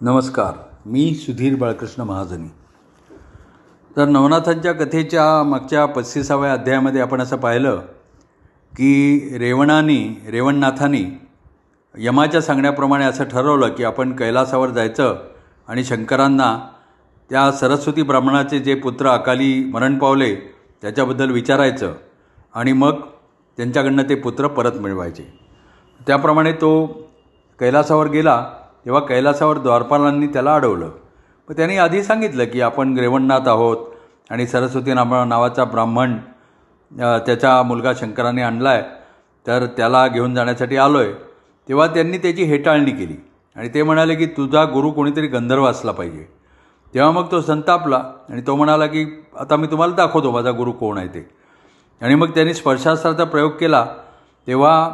नमस्कार मी सुधीर बाळकृष्ण महाजनी. तर नवनाथांच्या कथेच्या मागच्या पस्तीसाव्या अध्यायामध्ये आपण असं पाहिलं की रेवणाने रेवणनाथानी यमाच्या सांगण्याप्रमाणे असं ठरवलं की आपण कैलासावर जायचं आणि शंकरांना त्या सरस्वती ब्राह्मणाचे जे पुत्र अकाली मरण पावले त्याच्याबद्दल विचारायचं आणि मग त्यांच्याकडनं ते पुत्र परत मिळवायचे. त्याप्रमाणे तो कैलासावर गेला तेव्हा कैलासावर द्वारपालांनी त्याला अडवलं. मग त्यांनी आधी सांगितलं की आपण ग्रेवणनाथ आहोत आणि सरस्वती नामा नावाचा ब्राह्मण त्याचा मुलगा शंकराने आणला आहे तर त्याला घेऊन जाण्यासाठी आलो आहे तेव्हा त्यांनी त्याची हेटाळणी केली आणि ते म्हणाले की तुझा गुरु कोणीतरी गंधर्व असला पाहिजे. तेव्हा मग तो संतापला आणि तो म्हणाला की आता मी तुम्हाला दाखवतो माझा गुरु कोण आहे ते. आणि मग त्यांनी स्पर्शास्त्राचा प्रयोग केला. तेव्हा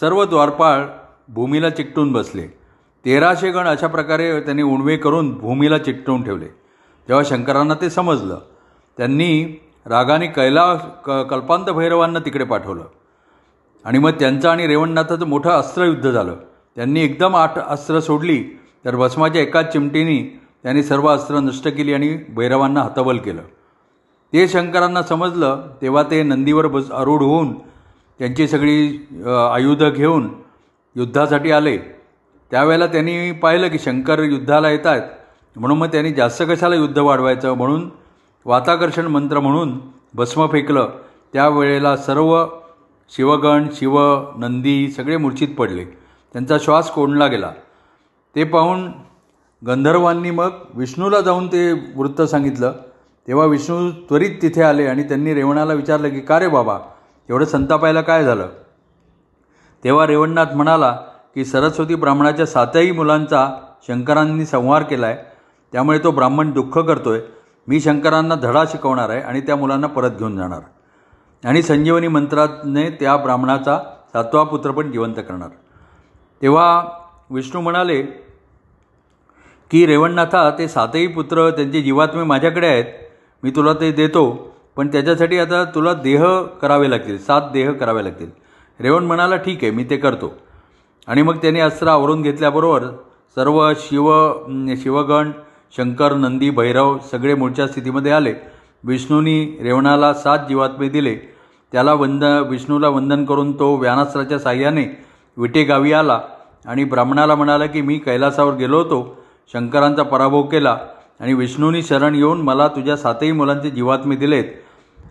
सर्व द्वारपाळ भूमीला चिकटून बसले. तेराशे गण अशा प्रकारे त्यांनी उणवे करून भूमीला चिकटवून ठेवले. जेव्हा शंकरांना ते समजलं त्यांनी रागाने कैला क कल्पांत भैरवांना तिकडे पाठवलं. आणि मग त्यांचं आणि रेवणनाथाचं मोठं अस्त्रयुद्ध झालं. त्यांनी एकदम आठ अस्त्र सोडली तर भस्माच्या एकाच चिमटीने त्यांनी सर्व अस्त्र नष्ट केली आणि भैरवांना हतबल केलं. ते शंकरांना समजलं तेव्हा ते नंदीवर बस आरूढ होऊन त्यांची सगळी आयुधं घेऊन युद्धासाठी आले. त्यावेळेला त्यांनी पाहिलं की शंकर युद्धाला येत आहेत म्हणून मग त्यांनी जास्त कशाला युद्ध वाढवायचं म्हणून वाताकर्षण मंत्र म्हणून भस्म फेकलं. त्यावेळेला सर्व शिवगण शिव नंदी सगळे मूर्छित पडले. त्यांचा श्वास कोंडला गेला. ते पाहून गंधर्वांनी मग विष्णूला जाऊन ते वृत्त सांगितलं. तेव्हा विष्णू त्वरित तिथे आले आणि त्यांनी रेवणाला विचारलं की का रे बाबा? एवढं संतापायला काय झालं? तेव्हा रेवणनाथ म्हणाला की सरस्वती ब्राह्मणाच्या सातही मुलांचा शंकरांनी संहार केला आहे त्यामुळे तो ब्राह्मण दुःख करतोय. मी शंकरांना धडा शिकवणार आहे आणि त्या मुलांना परत घेऊन जाणार. आणि संजीवनी मंत्राने त्या ब्राह्मणाचा सातवा पुत्र पण जिवंत करणार. तेव्हा विष्णू म्हणाले की रेवणनाथा ते सातही पुत्र त्यांचे जीवात्मे माझ्याकडे आहेत. मी तुला ते देतो पण त्याच्यासाठी आता तुला देह करावे लागतील सात देह करावे लागतील. रेवण म्हणाला ठीक आहे मी ते करतो. आणि मग त्याने अस्त्र आवरून घेतल्याबरोबर सर्व शिव शिवगण शंकर नंदी भैरव सगळे मूळच्या स्थितीमध्ये आले. विष्णूनी रेवणाला सात जीवात्मे दिले. त्याला वंद विष्णूला वंदन करून तो व्यानास्त्राच्या साह्याने विटे गावी आला आणि ब्राह्मणाला म्हणाला की मी कैलासावर गेलो होतो. शंकरांचा पराभव केला आणि विष्णूनी शरण येऊन मला तुझ्या सातही मुलांचे जीवात्मे दिलेत.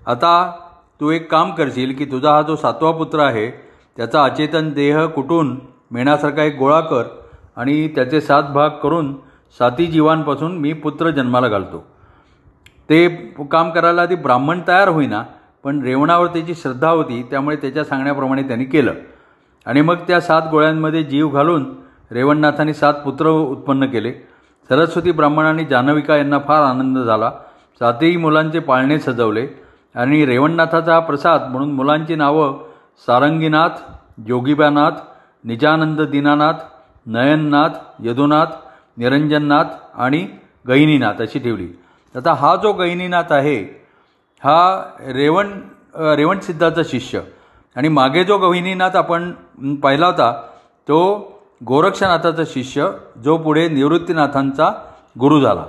आता तू एक काम करशील की तुझा हा जो सातवा पुत्र आहे त्याचा अचेतन देह कुठून मेणासारखा एक गोळा कर आणि त्याचे सात भाग करून साती जीवांपासून मी पुत्र जन्माला घालतो. ते काम करायला आधी ब्राह्मण तयार होईना पण रेवणावर त्याची श्रद्धा होती त्यामुळे त्याच्या सांगण्याप्रमाणे त्यांनी केलं. आणि मग त्या सात गोळ्यांमध्ये जीव घालून रेवणनाथांनी सात पुत्र उत्पन्न केले. सरस्वती ब्राह्मणांनी जान्हविका यांना फार आनंद झाला. सातही मुलांचे पाळणे सजवले आणि रेवणनाथाचा हा प्रसाद म्हणून मुलांची नावं सारंगीनाथ जोगिबानाथ निजानंद दीनानाथ नयननाथ यदुनाथ निरंजननाथ आणि गहिनीनाथ अशी ठेवली. आता हा जो गहिनीनाथ आहे हा रेवण अ, रेवणसिद्धाचा शिष्य. आणि मागे जो गहिनीनाथ आपण पाहिला होता तो गोरक्षनाथाचा शिष्य जो पुढे निवृत्तीनाथांचा गुरु झाला.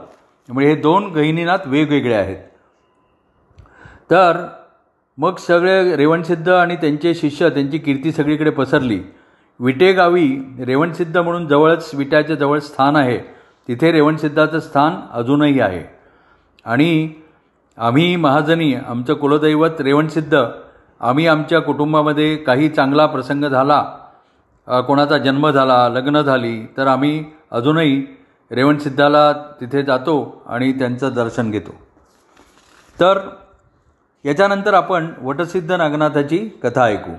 त्यामुळे हे दोन गहिनीनाथ वेगवेगळे आहेत. तर मग सगळे रेवणसिद्ध आणि त्यांचे शिष्य त्यांची कीर्ती सगळीकडे पसरली. विटेगावी रेवणसिद्ध म्हणून जवळच विट्याच्या जवळ स्थान आहे. तिथे रेवणसिद्धाचं स्थान अजूनही आहे. आणि आम्ही महाजनी आमचं कुलदैवत रेवणसिद्ध आम्ही आमच्या कुटुंबामध्ये काही चांगला प्रसंग झाला कोणाचा जन्म झाला लग्न झाली तर आम्ही अजूनही रेवणसिद्धाला तिथे जातो आणि त्यांचं दर्शन घेतो. तर याच्यानंतर आपण वटसिद्ध नागनाथाची कथा ऐकू.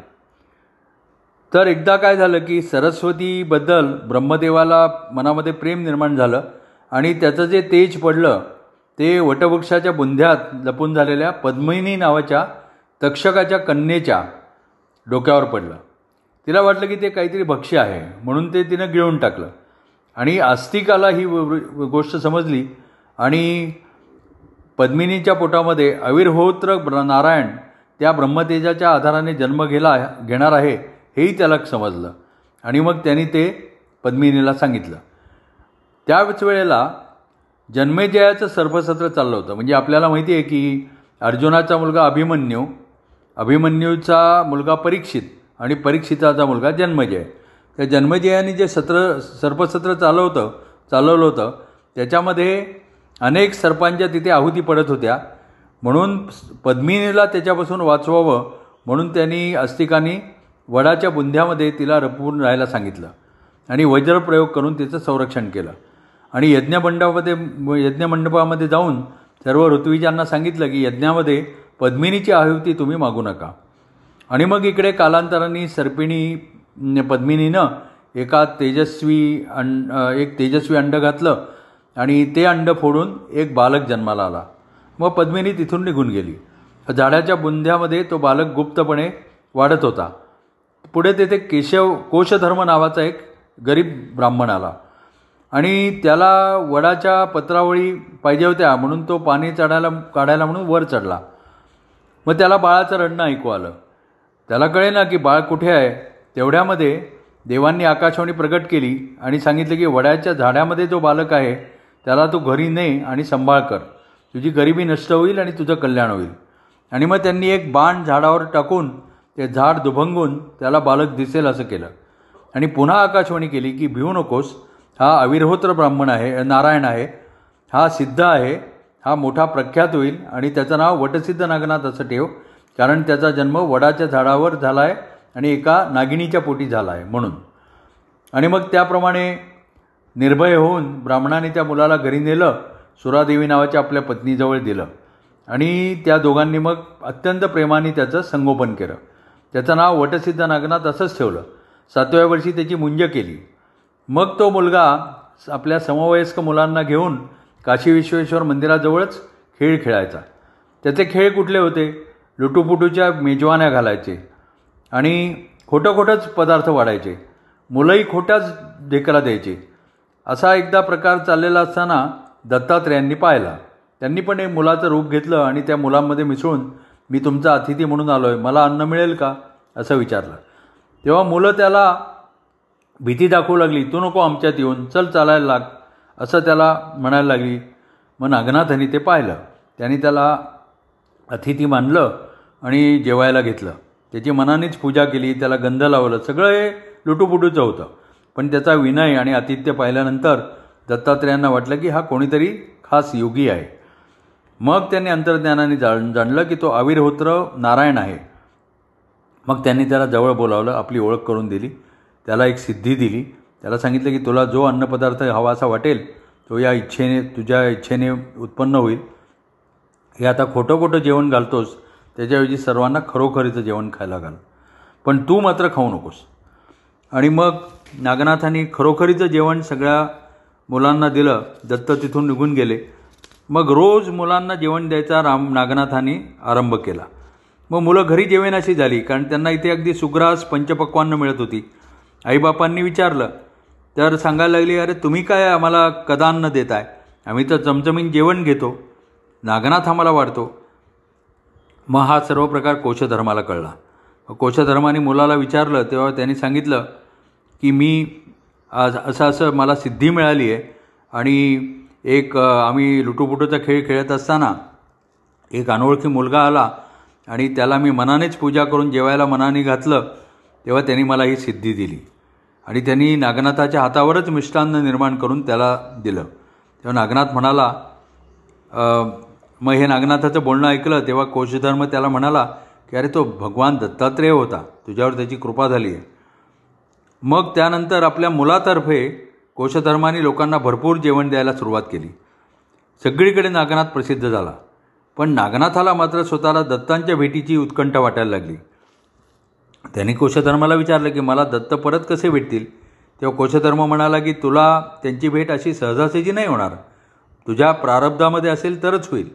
तर एकदा काय झालं की सरस्वतीबद्दल ब्रह्मदेवाला मनामध्ये प्रेम निर्माण झालं आणि त्याचं जे तेज पडलं ते वटवृक्षाच्या बुंध्यात लपून झालेल्या पद्मिनी नावाच्या तक्षकाच्या कन्येच्या डोक्यावर पडलं. तिला वाटलं की ते काहीतरी भक्ष्य आहे म्हणून ते तिनं गिळून टाकलं. आणि आस्तिकाला ही गोष्ट समजली आणि पद्मिनीच्या पोटामध्ये अविर्होत्र ब्र- नारायण त्या ब्रह्मतेजाच्या आधाराने जन्म घेला घेणार आहे. हेही त्याला समजलं. आणि मग त्यांनी ते पद्मिनीला सांगितलं. त्याच वेळेला जन्मेजयाचं सर्पसत्र चाललं होतं. म्हणजे आपल्याला माहिती आहे की अर्जुनाचा मुलगा अभिमन्यू अभिमन्यूचा मुलगा परीक्षित आणि परीक्षिताचा मुलगा जन्मजय. त्या जन्मजयाने जे सत्र सर्पसत्र चालवतं चालवलं होतं त्याच्यामध्ये अनेक सर्पांच्या तिथे आहुती पडत होत्या. म्हणून पद्मिनीला त्याच्यापासून वाचवावं म्हणून त्यांनी अस्तिकांनी वडाच्या बुंध्यामध्ये तिला रपून राहायला सांगितलं आणि वज्रप्रयोग करून तिचं संरक्षण केलं. आणि यज्ञमंडपामध्ये यज्ञमंडपामध्ये जाऊन सर्व ऋत्विजांना सांगितलं की यज्ञामध्ये पद्मिनीची आहुती तुम्ही मागू नका. आणि मग इकडे कालांतराने सर्पिणी पद्मिनीनं एका तेजस्वी अंड एक तेजस्वी अंड घातलं आणि ते अंड फोडून एक बालक जन्माला आला. मग पद्मिनी तिथून निघून गेली. झाडाच्या बुंध्यामध्ये तो बालक गुप्तपणे वाढत होता. पुढे तेथे केशव कोशधर्म नावाचा एक गरीब ब्राह्मण आला. आणि त्याला वडाच्या पत्रावळी पाहिजे होत्या म्हणून तो पाणी चढायला काढायला म्हणून वर चढला. मग त्याला बाळाचं रडणं ऐकू आलं. त्याला कळे ना की बाळ कुठे आहे. तेवढ्यामध्ये देवांनी आकाशवाणी प्रकट केली आणि सांगितलं की वड्याच्या झाडामध्ये जो बालक आहे त्याला तू घरी ने आणि सांभाळ कर. तुझी गरिबी नष्ट होईल आणि तुझं कल्याण होईल. आणि मग त्यांनी एक बाण झाडावर टाकून ते झाड दुभंगून त्याला बालक दिसेल असं केलं. आणि पुन्हा आकाशवाणी केली की भिवू नकोस. हा अविरहोत्र ब्राह्मण आहे नारायण आहे. हा सिद्ध आहे. हा मोठा प्रख्यात होईल. आणि त्याचं नाव वटसिद्ध नागनाथ असं ठेव. कारण त्याचा जन्म वडाच्या झाडावर झाला आहे आणि एका नागिनीच्या पोटी झाला आहे म्हणून. आणि मग त्याप्रमाणे निर्भय होऊन ब्राह्मणाने त्या मुलाला घरी नेलं सुरादेवी नावाच्या आपल्या पत्नीजवळ दिलं. आणि त्या दोघांनी मग अत्यंत प्रेमाने त्याचं संगोपन केलं. त्याचं नाव वटसिद्ध नागनाथ असंच ठेवलं. सातव्या वर्षी त्याची मुंज केली. मग तो मुलगा आपल्या समवयस्क मुलांना घेऊन काशी विश्वेश्वर मंदिराजवळच खेळ खेळायचा. त्याचे खेळ कुठले होते? लुटूपुटूच्या मेजवान्या घालायचे आणि खोटं खोटंच पदार्थ वाढायचे. मुलंही खोट्याच ढेकला द्यायचे. असा एकदा प्रकार चाललेला असताना दत्तात्रेयांनी पाहिला. त्यांनी पण एक मुलाचं रूप घेतलं आणि त्या मुलांमध्ये मिसळून मी तुमचा अतिथी म्हणून आलो आहे मला अन्न मिळेल का? असं विचारलं. तेव्हा मुलं त्याला भीती दाखवू लागली तू नको आमच्यात येऊन चल चालायला लाग. असं त्याला म्हणायला लागली. मग नागनाथांनी ते पाहिलं. त्याने त्याला अतिथी मानलं आणि जेवायला घेतलं. त्याची मनानेच पूजा केली त्याला गंध लावलं. सगळं हे लुटूपुटूचं होतं. पण त्याचा विनय आणि आतिथ्य पाहिल्यानंतर दत्तात्रेयांना वाटलं की हा कोणीतरी खास योगी आहे. मग त्यांनी अंतर्ज्ञानाने जाण जाणलं की तो आविर्होत्र नारायण आहे. मग त्यांनी त्याला जवळ बोलावलं आपली ओळख करून दिली त्याला एक सिद्धी दिली. त्याला सांगितलं की तुला जो अन्नपदार्थ हवा असा वाटेल तो या इच्छेने तुझ्या इच्छेने उत्पन्न होईल. हे आता खोटं खोटं जेवण घालतोस त्याच्याऐवजी सर्वांना खरोखरीचं जेवण खायला घाल. पण तू मात्र खाऊ नकोस. आणि मग नागनाथांनी खरोखरीचं जेवण सगळ्या मुलांना दिलं दत्त तिथून निघून गेले. मग रोज मुलांना जेवण द्यायचा राम नागनाथांनी आरंभ केला. मग मुलं घरी जेवेनाशी झाली कारण त्यांना इथे अगदी सुग्रास पंचपक्वान्न मिळत होती. आईबापांनी विचारलं तर सांगायला लागली अरे तुम्ही काय आम्हाला कदान्न देताय? आम्ही तर चमचमीन जेवण घेतो. नागनाथ आम्हाला वाढतो. मग हा सर्व प्रकार कोशधर्माला कळला. कोशधर्माने मुलाला विचारलं तेव्हा त्यांनी सांगितलं की मी आज असं असं मला सिद्धी मिळाली आहे आणि एक आम्ही लुटूपुटूचा खेळ खेळत असताना एक अनोळखी मुलगा आला आणि त्याला मी मनानेच पूजा करून जेवायला मनाने घातलं तेव्हा त्यांनी मला ही सिद्धी दिली. आणि त्यांनी नागनाथाच्या हातावरच मिष्टान्न निर्माण करून त्याला दिलं. तेव्हा नागनाथ म्हणाला मग हे नागनाथाचं बोलणं ऐकलं तेव्हा कोशधर्म त्याला म्हणाला की अरे तो भगवान दत्तात्रेय होता तुझ्यावर त्याची कृपा झाली आहे. मग त्यानंतर आपल्या मुलातर्फे कोशधर्माने लोकांना भरपूर जेवण द्यायला सुरुवात केली. सगळीकडे नागनाथ प्रसिद्ध झाला. पण नागनाथाला मात्र स्वतःला दत्तांच्या भेटीची उत्कंठ वाटायला लागली. त्यांनी कोशधर्माला विचारलं की मला दत्त परत कसे भेटतील? तेव्हा कोशधर्म म्हणाला की तुला त्यांची भेट अशी सहजासहजी नाही होणार. तुझ्या प्रारब्धामध्ये असेल तरच होईल.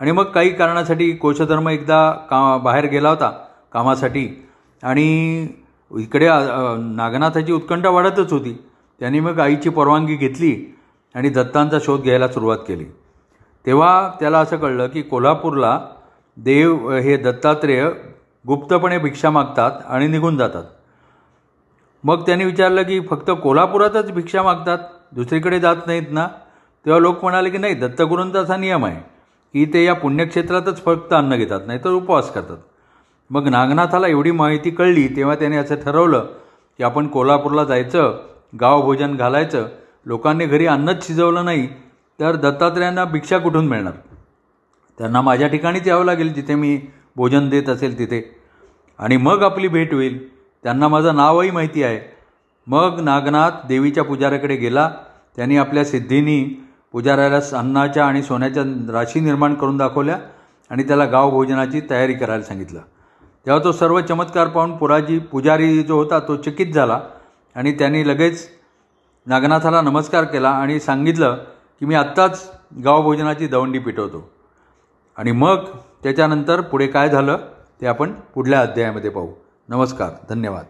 आणि मग काही कारणासाठी कोशधर्म एकदा का बाहेर गेला होता कामासाठी. आणि इकडे नागनाथाची उत्कंठा वाढतच होती. त्यांनी मग आईची परवानगी घेतली आणि दत्तांचा शोध घ्यायला सुरुवात केली. तेव्हा त्याला असं कळलं की कोल्हापूरला देव हे दत्तात्रेय गुप्तपणे भिक्षा मागतात आणि निघून जातात. मग त्यांनी विचारलं की फक्त कोल्हापुरातच भिक्षा मागतात? दुसरीकडे जात नाहीत ना? तेव्हा लोक म्हणाले की नाही दत्तगुरूंचा असा नियम आहे की ते या पुण्यक्षेत्रातच फक्त अन्न घेतात नाही तर उपवास करतात. मग नागनाथाला एवढी माहिती कळली तेव्हा त्याने असं ठरवलं की आपण कोल्हापूरला जायचं गावभोजन घालायचं लोकांनी घरी अन्नच शिजवलं नाही तर दत्तात्रेयांना भिक्षा कुठून मिळणार? त्यांना माझ्या ठिकाणीच यावं लागेल जिथे मी भोजन देत असेल तिथे. आणि मग आपली भेट होईल. त्यांना माझं नावही माहिती आहे. मग नागनाथ देवीच्या पुजाऱ्याकडे गेला. त्यांनी आपल्या सिद्धीनी पुजाऱ्याला अन्नाच्या आणि सोन्याच्या राशी निर्माण करून दाखवल्या आणि त्याला गाव भोजनाची तयारी करायला सांगितलं. तेव्हा तो सर्व चमत्कार पाहून पुराजी पुजारी जो होता तो चकित झाला. आणि त्यांनी लगेच नागनाथाला नमस्कार केला आणि सांगितलं की मी आत्ताच गावभोजनाची दवंडी पिटवतो आणि मग त्याच्यानंतर पुढे काय झालं ते आपण पुढल्या अध्यायामध्ये पाहू. नमस्कार धन्यवाद.